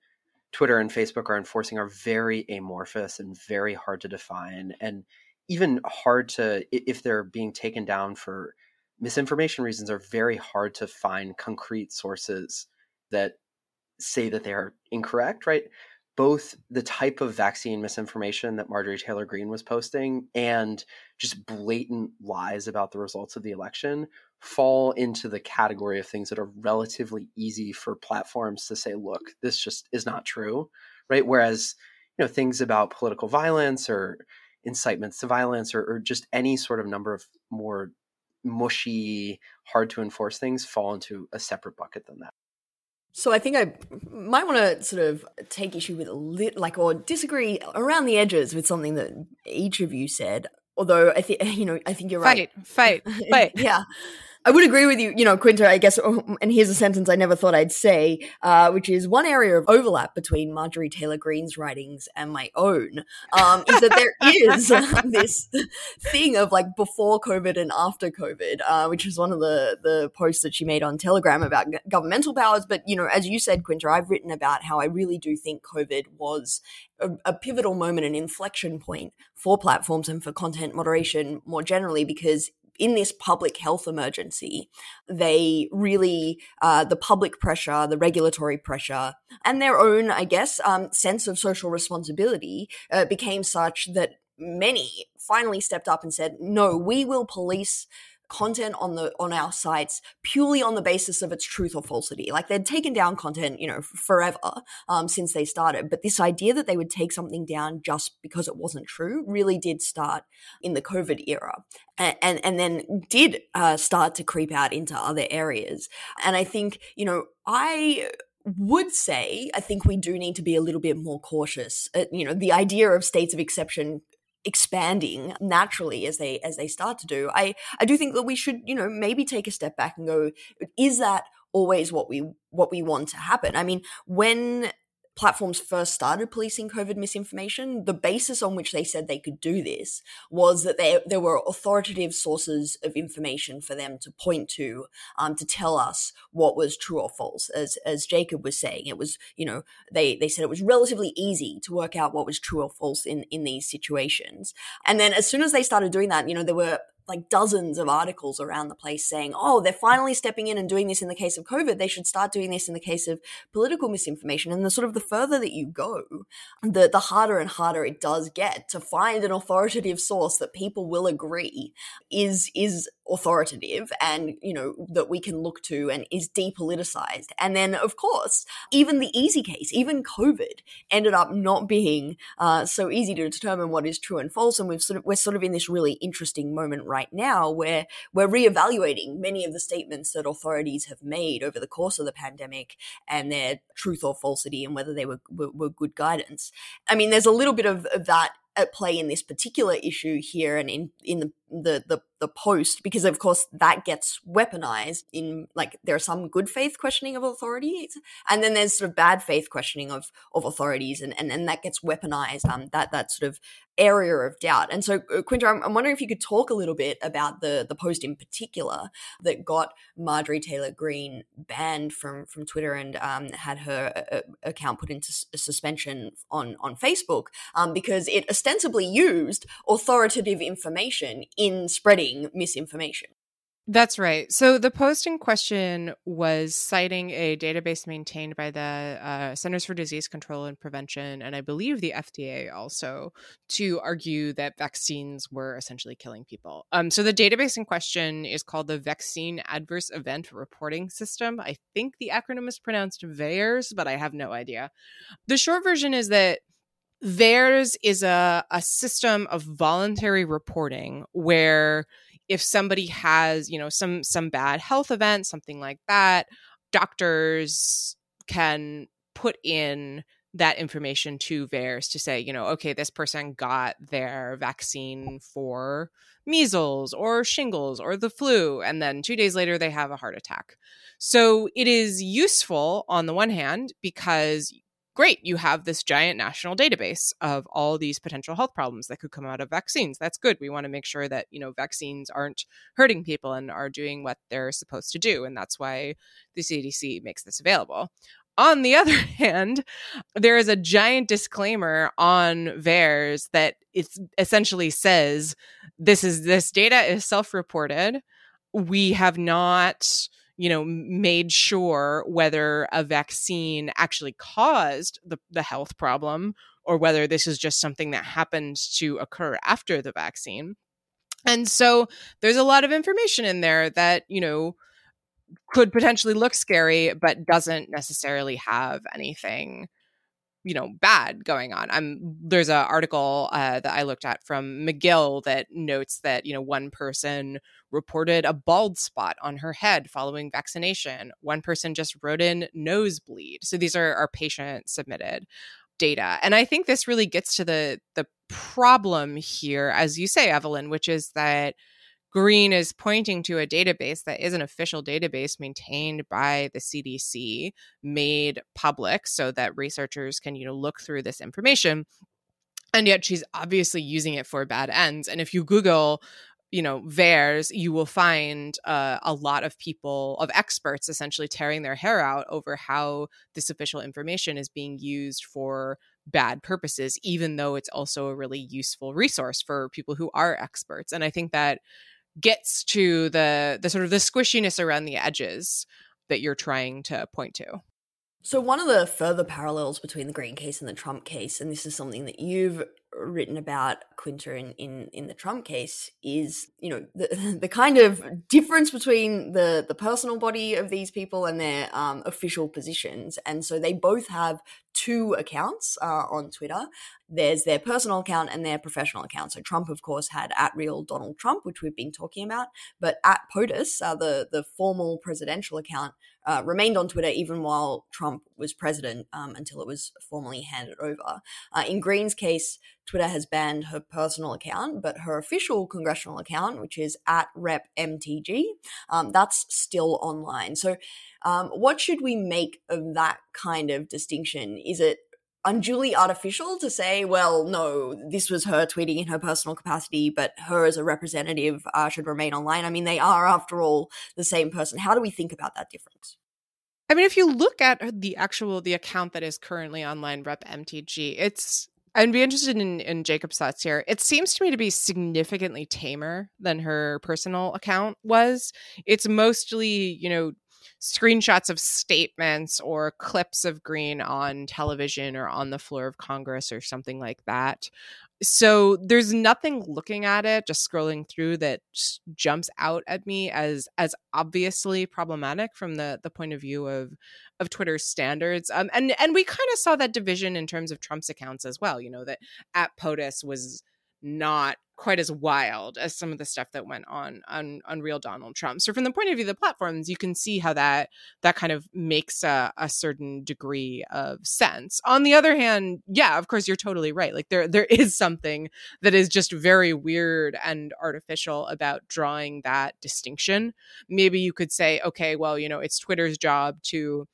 Speaker 2: Twitter and Facebook are enforcing are very amorphous and very hard to define and even hard to if they're being taken down for misinformation reasons are very hard to find concrete sources that say that they are incorrect, right? Both the type of vaccine misinformation that Marjorie Taylor Greene was posting and just blatant lies about the results of the election fall into the category of things that are relatively easy for platforms to say, look, this just is not true, right? Whereas, you know, things about political violence or incitements to violence or, or just any sort of number of more mushy, hard to enforce things fall into a separate bucket than that.
Speaker 4: So I think I might want to sort of take issue with a lit, like, or disagree around the edges with something that each of you said. Although I think you know, I think you're
Speaker 3: right. Fight, fight, fight.
Speaker 4: yeah. I would agree with you, you know, Quinta, I guess, and here's a sentence I never thought I'd say, uh, which is one area of overlap between Marjorie Taylor Greene's writings and my own, um, is that there is this thing of like before COVID and after COVID, uh, which is one of the, the posts that she made on Telegram about g- governmental powers. But, you know, as you said, Quinta, I've written about how I really do think COVID was a, a pivotal moment, an inflection point for platforms and for content moderation more generally, because in this public health emergency, they really, uh, the public pressure, the regulatory pressure, and their own, I guess, um, sense of social responsibility uh, became such that many finally stepped up and said, no, we will police content on the on our sites purely on the basis of its truth or falsity. Like they'd taken down content, you know, forever um, since they started, but this idea that they would take something down just because it wasn't true really did start in the COVID era, and and, and then did uh, start to creep out into other areas. And I think you know I would say I think we do need to be a little bit more cautious. Uh, you know, the idea of states of exception expanding naturally as they as they start to do i i do think that we should you know maybe take a step back and go is that always what we what we want to happen? I mean when platforms first started policing COVID misinformation, the basis on which they said they could do this was that they, there were authoritative sources of information for them to point to um, to tell us what was true or false. As as Jacob was saying, it was you know they they said it was relatively easy to work out what was true or false in in these situations. And then as soon as they started doing that, you know there were like dozens of articles around the place saying, oh, they're finally stepping in and doing this in the case of COVID. They should start doing this in the case of political misinformation. And the sort of the further that you go, the, the harder and harder it does get to find an authoritative source that people will agree is, is authoritative and, you know, that we can look to and is depoliticized. And then, of course, even the easy case, even COVID ended up not being uh, so easy to determine what is true and false. And we've sort of, we're sort of in this really interesting moment right now where we're reevaluating many of the statements that authorities have made over the course of the pandemic and their truth or falsity and whether they were, were, were good guidance. I mean, there's a little bit of, of that at play in this particular issue here and in in the the the, the post because of course that gets weaponized in like there are some good faith questioning of authorities and then there's sort of bad faith questioning of of authorities and and, and that gets weaponized um that that sort of area of doubt and so uh, Quinta I'm, I'm wondering if you could talk a little bit about the the post in particular that got Marjorie Taylor Greene banned from from Twitter and um, had her uh, uh account put into suspension on on Facebook um, because it ostensibly used authoritative information in spreading misinformation.
Speaker 3: That's right. So the post in question was citing a database maintained by the uh, Centers for Disease Control and Prevention, and I believe the FDA also, to argue that vaccines were essentially killing people. Um, so the database in question is called the Vaccine Adverse Event Reporting System. I think the acronym is pronounced VAERS, but I have no idea. The short version is that theirs is a, a system of voluntary reporting where if somebody has you know some some bad health event something like that doctors can put in that information to VAERS to say, you know, okay, this person got their vaccine for measles or shingles or the flu, and then two days later they have a heart attack. So it is useful on the one hand because great, you have this giant national database of all these potential health problems that could come out of vaccines. That's good. We want to make sure that, you know, vaccines aren't hurting people and are doing what they're supposed to do. And that's why the CDC makes this available. On the other hand, there is a giant disclaimer on VAERS that it essentially says this is this data is self-reported. We have not you know made sure whether a vaccine actually caused the, the health problem or whether this is just something that happened to occur after the vaccine. And so there's a lot of information in there that you know could potentially look scary but doesn't necessarily have anything you know bad going on. I'm there's an article uh, that i looked at from mcgill that notes that you know one person reported a bald spot on her head following vaccination. One person just wrote in nosebleed. So these are our patient submitted data. And i think this really gets to the the problem here as you say evelyn which is that Greene is pointing to a database that is an official database maintained by the CDC, made public so that researchers can, you know, look through this information. And yet she's obviously using it for bad ends. And if you Google, you know, VAERS, you will find uh, a lot of people, of experts essentially tearing their hair out over how this official information is being used for bad purposes, even though it's also a really useful resource for people who are experts. And I think that gets to the the sort of the squishiness around the edges that you're trying to point to.
Speaker 4: So one of the further parallels between the Greene case and the Trump case, and this is something that you've written about Quinta in, in, in the Trump case is, you know, the, the kind of difference between the, the personal body of these people and their um, official positions. And so they both have two accounts uh, on Twitter. There's their personal account and their professional account. So Trump, of course, had at real Donald Trump, which we've been talking about, but at POTUS, uh, the the formal presidential account, uh, remained on Twitter even while Trump was president um, until it was formally handed over. Uh, in Greene's case, Twitter has banned her personal account, but her official congressional account, which is at Rep MTG, um, that's still online. So, um, what should we make of that kind of distinction? Is it unduly artificial to say, well, no, this was her tweeting in her personal capacity, but her as a representative uh, should remain online? I mean, they are, after all, the same person. How do we think about that difference?
Speaker 3: I mean, if you look at the actual the account that is currently online, Rep MTG, it's I'd be interested in, in Jacob's thoughts here. It seems to me to be significantly tamer than her personal account was. It's mostly, you know, screenshots of statements or clips of Greene on television or on the floor of Congress or something like that so there's nothing looking at it just scrolling through that jumps out at me as as obviously problematic from the the point of view of of twitter's standards um and and we kind of saw that division in terms of trump's accounts as well you know that at potus was not quite as wild as some of the stuff that went on on real Donald Trump. So from the point of view of the platforms, you can see how that that kind of makes a, a certain degree of sense. On the other hand, yeah, of course you're totally right. Like there there is something that is just very weird and artificial about drawing that distinction. Maybe you could say, okay, well, you know, it's Twitter's job to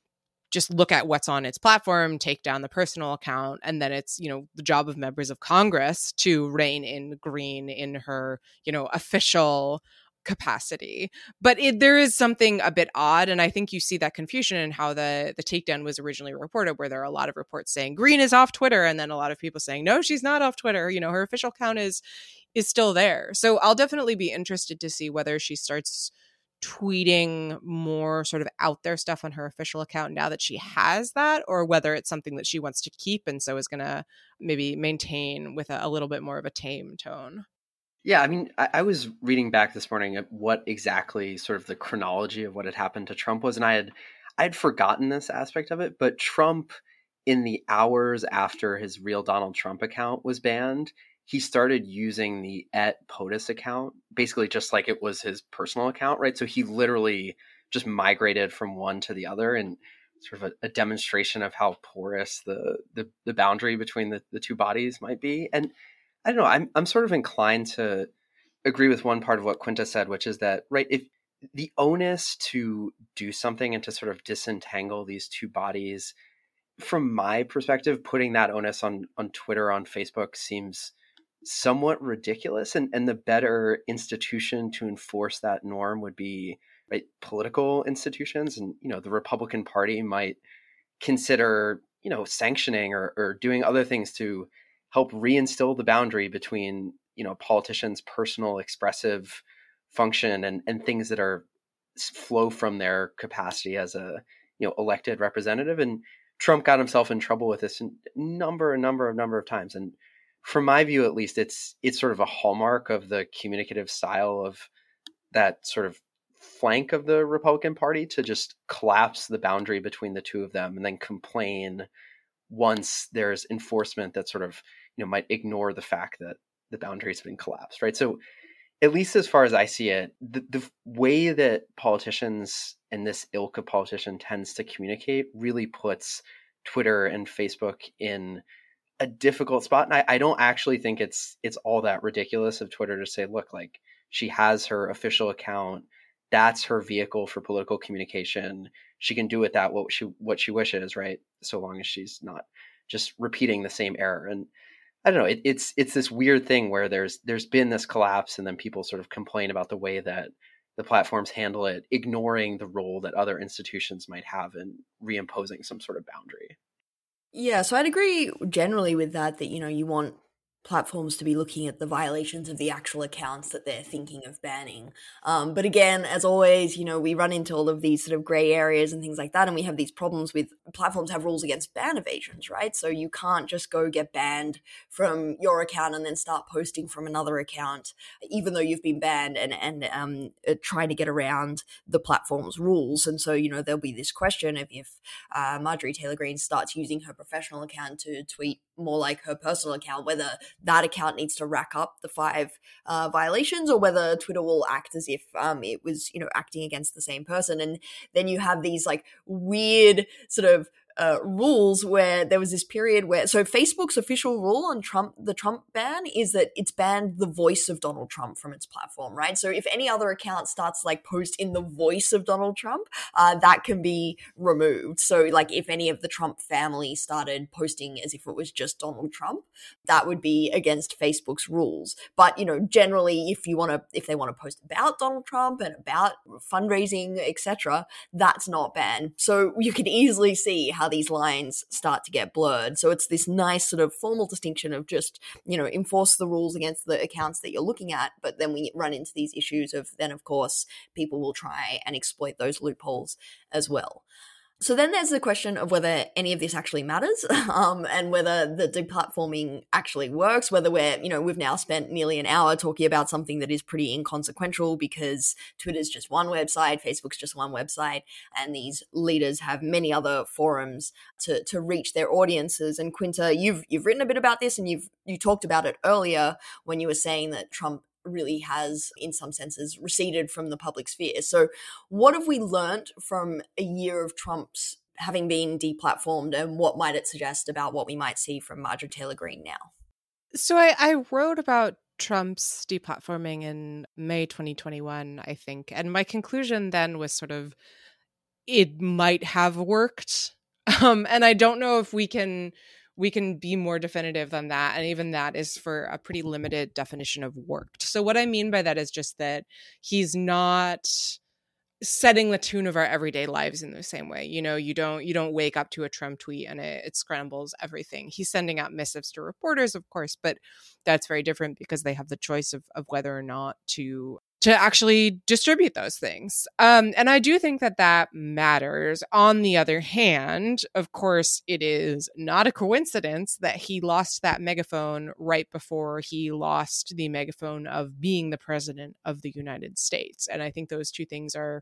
Speaker 3: just look at what's on its platform, take down the personal account, and then it's, you know, the job of members of Congress to rein in Greene in her, you know, official capacity. But it, there is something a bit odd, and I think you see that confusion in how the the takedown was originally reported, where there are a lot of reports saying Greene is off Twitter, and then a lot of people saying no, she's not off Twitter. You know, her official account is is still there. So I'll definitely be interested to see whether she starts tweeting more sort of out there stuff on her official account now that she has that or whether it's something that she wants to keep and so is going to maybe maintain with a, a, little bit more of a tame tone?
Speaker 2: Yeah i mean I, I, was reading back this morning at what exactly sort of the chronology of what had happened to trump was and i had i had forgotten this aspect of it but trump in the hours after his real donald trump account was banned he started using the at POTUS account, basically just like it was his personal account, right? So he literally just migrated from one to the other and sort of a, a demonstration of how porous the, the, the boundary between the, the two bodies might be. And I don't know, I'm, I'm sort of inclined to agree with one part of what Quinta said, which is that, right, if the onus to do something and to sort of disentangle these two bodies, from my perspective, putting that onus on, on Twitter, on Facebook seems somewhat ridiculous and, and the better institution to enforce that norm would be right political institutions and you know the republican party might consider you know sanctioning or, or doing other things to help reinstill the boundary between you know politicians personal expressive function and and things that are flow from their capacity as a you know elected representative and trump got himself in trouble with this number a number of number of times and from my view at least it's it's sort of a hallmark of the communicative style of that sort of flank of the Republican Party to just collapse the boundary between the two of them and then complain once there's enforcement that sort of you know might ignore the fact that the boundary's been collapsed right? So at least as far as i see it the, the way that politicians and this ilk of politician tends to communicate really puts twitter and facebook in a difficult spot and I, I don't actually think it's it's all that ridiculous of twitter to say look like she has her official account. That's her vehicle for political communication. She can do with that what she what she wishes right? So long as she's not just repeating the same error. And i don't know it, it's it's this weird thing where there's there's been this collapse and then people sort of complain about the way that the platforms handle it ignoring the role that other institutions might have in reimposing some sort of boundary
Speaker 4: yeah, so I'd agree generally with that, that, you know, you want platforms to be looking at the violations of the actual accounts that they're thinking of banning. Um, but again, as always, you know, we run into all of these sort of gray areas and things like that, and we have these problems with platforms have rules against ban evasions, right? So you can't just go get banned from your account and then start posting from another account, even though you've been banned, and and um, uh, trying to get around the platform's rules. And so you know there'll be this question of if uh, Marjorie Taylor Greene starts using her professional account to tweet more like her personal account, whether that account needs to rack up the five uh, violations or whether Twitter will act as if um, it was, you know, acting against the same person. And then you have these like weird sort of uh, rules where there was this period where so Facebook's official rule on Trump the Trump ban is that it's banned the voice of Donald Trump from its platform, right? So if any other account starts like post in the voice of Donald Trump, uh, that can be removed. So like if any of the Trump family started posting as if it was just Donald Trump, that would be against Facebook's rules. But you know, generally, if you want to, if they want to post about Donald Trump and about fundraising, etc., that's not banned. So you can easily see how these lines start to get blurred. So it's this nice sort of formal distinction of just, you know, enforce the rules against the accounts that you're looking at. But then we run into these issues of then, of course, people will try and exploit those loopholes as well. So then there's the question of whether any of this actually matters, um, and whether the deplatforming actually works. Whether we're, you know, we've now spent nearly an hour talking about something that is pretty inconsequential because Twitter's just one website, Facebook's just one website, and these leaders have many other forums to to reach their audiences. And Quinta, you've you've written a bit about this, and you've you talked about it earlier when you were saying that Trump really has, in some senses, receded from the public sphere. So, what have we learned from a year of Trump's having been deplatformed, and what might it suggest about what we might see from Marjorie Taylor Greene now?
Speaker 3: So, I, I wrote about Trump's deplatforming in May 2021, I think. And my conclusion then was sort of it might have worked. Um, and I don't know if we can we can be more definitive than that. And even that is for a pretty limited definition of worked. So, what I mean by that is just that he's not setting the tune of our everyday lives in the same way you know you don't you don't wake up to a trump tweet and it, it, scrambles everything he's sending out missives to reporters of course but that's very different because they have the choice of, of whether or not to to actually distribute those things. Um, and I do think that that matters. On the other hand, of course, it is not a coincidence that he lost that megaphone right before he lost the megaphone of being the president of the United States. And I think those two things are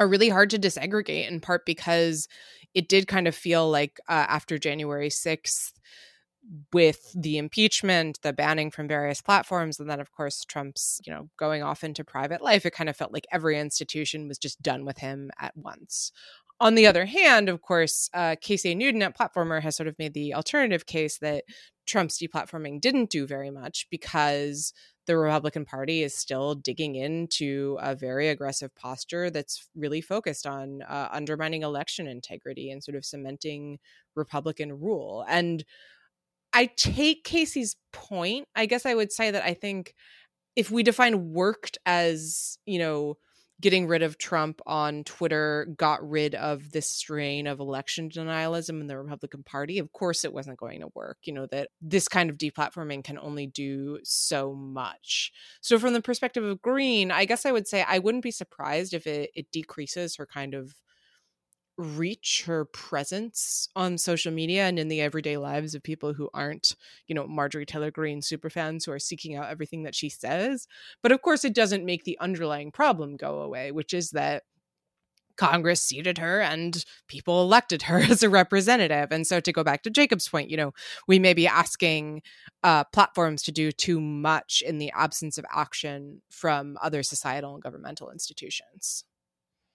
Speaker 3: are really hard to disaggregate in part because it did kind of feel like uh, after January 6th with the impeachment, the banning from various platforms, and then of course Trump's, you know, going off into private life, it kind of felt like every institution was just done with him at once. On the other hand, of course, uh, Casey Newton at Platformer has sort of made the alternative case that Trump's deplatforming didn't do very much because the Republican Party is still digging into a very aggressive posture that's really focused on uh, undermining election integrity and sort of cementing Republican rule. And I take Casey's point. I guess I would say that I think if we define worked as, you know, getting rid of Trump on Twitter got rid of this strain of election denialism in the Republican Party, of course it wasn't going to work. You know, that this kind of deplatforming can only do so much. So, from the perspective of Greene, I guess I would say I wouldn't be surprised if it, it decreases her kind of reach her presence on social media and in the everyday lives of people who aren't, you know, Marjorie Taylor Greene superfans who are seeking out everything that she says. But of course, it doesn't make the underlying problem go away, which is that Congress seated her and people elected her as a representative. And so, to go back to Jacob's point, you know, we may be asking uh, platforms to do too much in the absence of action from other societal and governmental institutions.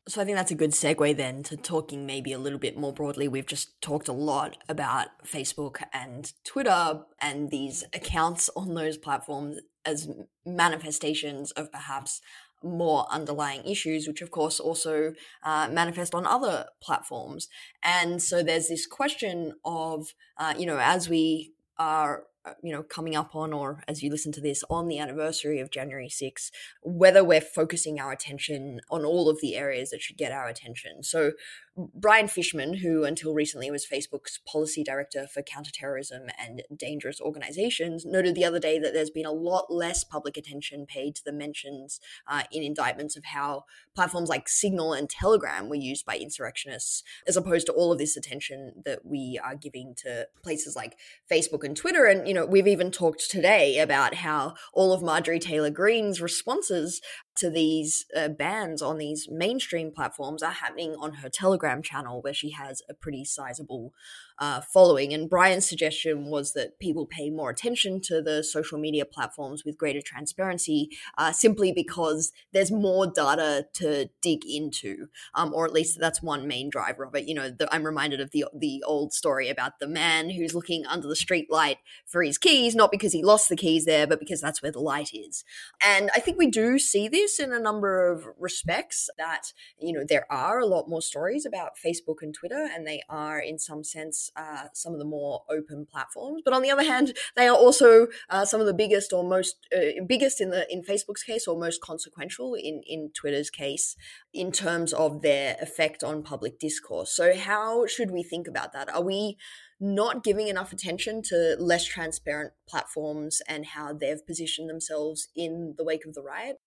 Speaker 4: So I think that's a good segue then to talking maybe a little bit more broadly. We've just talked a lot about Facebook and Twitter and these accounts on those platforms as manifestations of perhaps more underlying issues, which of course also uh, manifest on other platforms. And so there's this question of, uh, you know, as we are Uh, you know coming up on or as you listen to this on the anniversary of January 6 whether we're focusing our attention on all of the areas that should get our attention. So Brian Fishman, who until recently was Facebook's policy director for counterterrorism and dangerous organizations, noted the other day that there's been a lot less public attention paid to the mentions uh, in indictments of how platforms like Signal and Telegram were used by insurrectionists, as opposed to all of this attention that we are giving to places like Facebook and Twitter. And, you know, we've even talked today about how all of Marjorie Taylor Greene's responses to these uh, bans on these mainstream platforms are happening on her Telegram channel, where she has a pretty sizable uh, following. And Brian's suggestion was that people pay more attention to the social media platforms with greater transparency, uh, simply because there's more data to dig into, um, or at least that's one main driver of it. You know, the, I'm reminded of the the old story about the man who's looking under the street light for his keys, not because he lost the keys there, but because that's where the light is. And I think we do see this in a number of respects. That you know there are a lot more stories about Facebook and Twitter, and they are in some sense uh, some of the more open platforms. But on the other hand, they are also uh, some of the biggest or most uh, biggest in the in Facebook's case or most consequential in in Twitter's case in terms of their effect on public discourse. So how should we think about that? Are we not giving enough attention to less transparent platforms and how they've positioned themselves in the wake of the riot?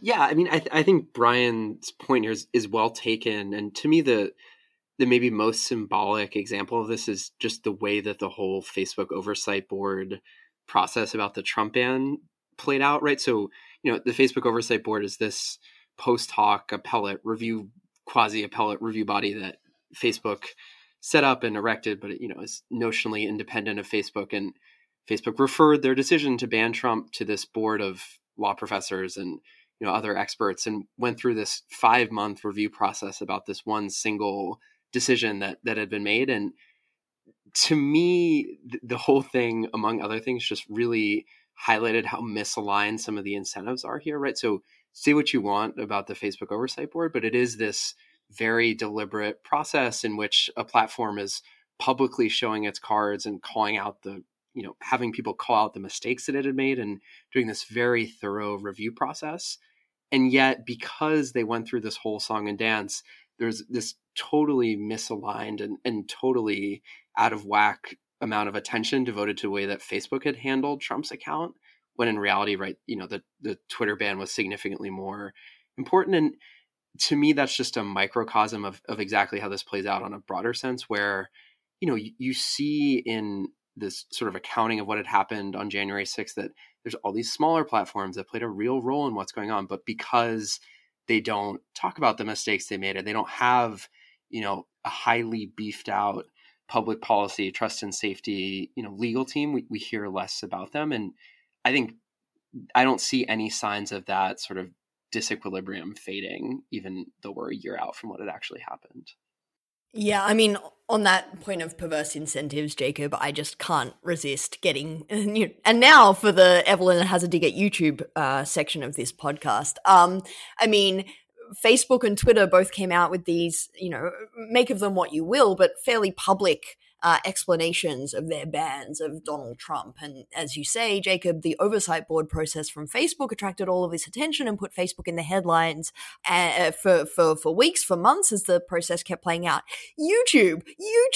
Speaker 2: Yeah, I mean, I, th- I think Brian's point here is, is well taken, and to me, the the maybe most symbolic example of this is just the way that the whole Facebook oversight board process about the Trump ban played out, right? So, you know, the Facebook oversight board is this post hoc appellate review, quasi appellate review body that Facebook set up and erected, but you know, is notionally independent of Facebook. And Facebook referred their decision to ban Trump to this board of law professors and you know other experts and went through this five month review process about this one single decision that that had been made and to me the whole thing among other things just really highlighted how misaligned some of the incentives are here right? So say what you want about the facebook oversight board but it is this very deliberate process in which a platform is publicly showing its cards and calling out the you know having people call out the mistakes that it had made and doing this very thorough review process. And yet because they went through this whole song and dance there's this totally misaligned and, and totally out of whack amount of attention devoted to the way that facebook had handled trump's account when in reality right you know the, the twitter ban was significantly more important. And to me that's just a microcosm of, of exactly how this plays out on a broader sense where you know you, you see in this sort of accounting of what had happened on January 6th that there's all these smaller platforms that played a real role in what's going on, but because they don't talk about the mistakes they made and they don't have, you know, a highly beefed out public policy, trust and safety, you know, legal team, we, we hear less about them. And I think I don't see any signs of that sort of disequilibrium fading, even though we're a year out from what had actually happened.
Speaker 4: Yeah, I mean, on that point of perverse incentives, Jacob, I just can't resist getting. And now for the Evelyn has a dig at YouTube uh, section of this podcast. Um, I mean, Facebook and Twitter both came out with these, you know, make of them what you will, but fairly public uh, explanations of their bans of Donald Trump. And as you say, Jacob, the oversight board process from Facebook attracted all of this attention and put Facebook in the headlines uh, for, for, for weeks, for months as the process kept playing out. YouTube,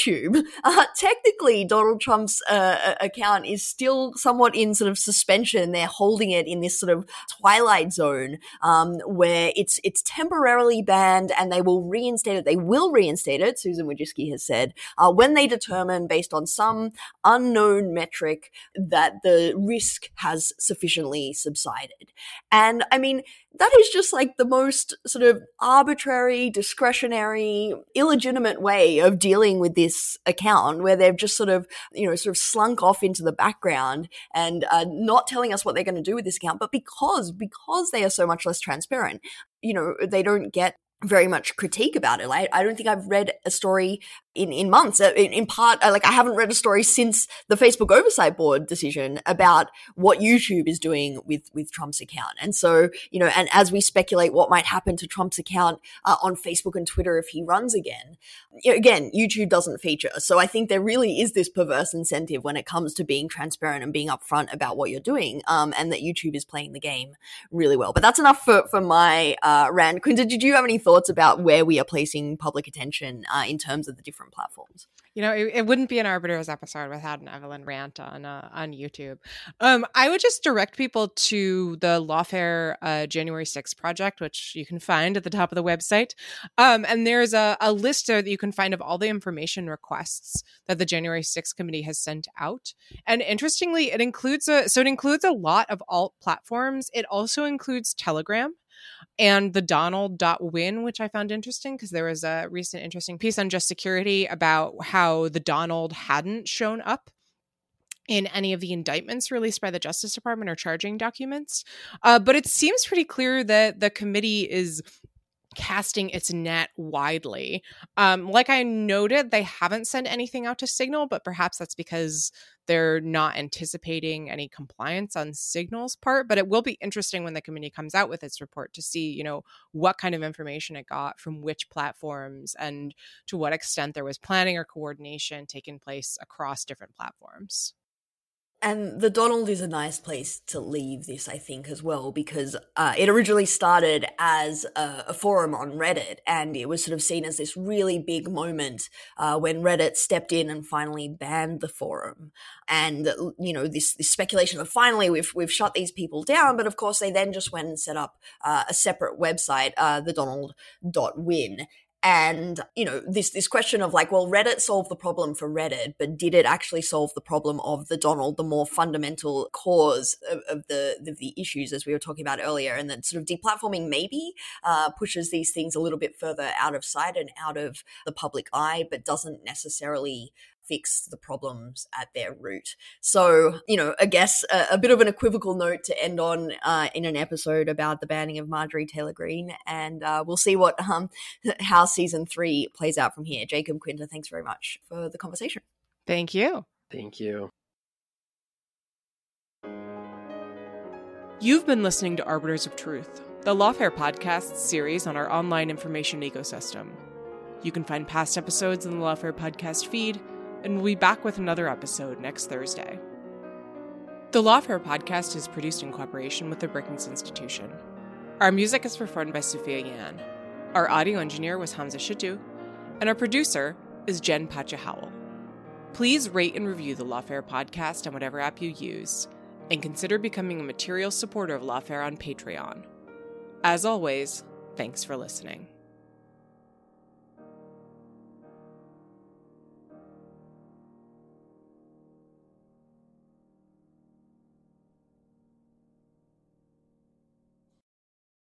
Speaker 4: YouTube, uh, technically Donald Trump's uh, account is still somewhat in sort of suspension. They're holding it in this sort of twilight zone um, where it's it's temporarily banned and they will reinstate it. They will reinstate it, Susan Wojcicki has said, uh, when they determine determine based on some unknown metric that the risk has sufficiently subsided. And I mean, that is just like the most sort of arbitrary, discretionary, illegitimate way of dealing with this account where they've just sort of, you know, sort of slunk off into the background and uh, not telling us what they're going to do with this account. But because, because they are so much less transparent, you know, they don't get very much critique about it. Like, I don't think I've read a story in, in months. Uh, in, in part, uh, like I haven't read a story since the Facebook Oversight Board decision about what YouTube is doing with with Trump's account. And so, you know, and as we speculate what might happen to Trump's account uh, on Facebook and Twitter if he runs again, again, YouTube doesn't feature. So I think there really is this perverse incentive when it comes to being transparent and being upfront about what you're doing, um, and that YouTube is playing the game really well. But that's enough for for my uh, rant. Quinta, did you have any thoughts about where we are placing public attention uh, in terms of the different different platforms.
Speaker 3: You know, it, it, wouldn't be an Arbiters episode without an Evelyn rant on uh, on YouTube. Um, I would just direct people to the Lawfare uh, January 6th project, which you can find at the top of the website. Um, and there's a, a list there that you can find of all the information requests that the January 6th committee has sent out. And interestingly, it includes a so it includes a lot of alt platforms. It also includes Telegram and the Donald.win, which I found interesting because there was a recent interesting piece on just security about how the Donald hadn't shown up in any of the indictments released by the Justice Department or charging documents. Uh, but it seems pretty clear that the committee is casting its net widely. Um, like I noted, they haven't sent anything out to Signal, but perhaps that's because they're not anticipating any compliance on Signal's part. But it will be interesting when the committee comes out with its report to see, you know, what kind of information it got from which platforms and to what extent there was planning or coordination taking place across different platforms.
Speaker 4: And the Donald is a nice place to leave this, I think, as well, because uh, it originally started as a, a, forum on Reddit, and it was sort of seen as this really big moment uh, when Reddit stepped in and finally banned the forum. And you know, this, this speculation of finally we've we've shut these people down, but of course they then just went and set up uh, a separate website, uh, the Donald.win, and you know this this question of like well reddit solved the problem for reddit but did it actually solve the problem of the donald the more fundamental cause of, of the of the issues as we were talking about earlier? And then sort of deplatforming maybe uh, pushes these things a little bit further out of sight and out of the public eye but doesn't necessarily fix the problems at their root. So, you know, I guess a, a bit of an equivocal note to end on uh, in an episode about the banning of Marjorie Taylor Greene, and uh, we'll see what um, how season three plays out from here. Jacob Quinta, thanks very much for the conversation.
Speaker 3: Thank you.
Speaker 2: Thank you.
Speaker 3: You've been listening to Arbiters of Truth, the Lawfare podcast series on our online information ecosystem. You can find past episodes in the Lawfare podcast feed and we'll be back with another episode next Thursday. The Lawfare podcast is produced in cooperation with the Brookings Institution. Our music is performed by Sophia Yan. Our audio engineer was Hamza Shitu, and our producer is Jen Patja Howell. Please rate and review the Lawfare podcast on whatever app you use, and consider becoming a material supporter of Lawfare on Patreon. As always, thanks for listening.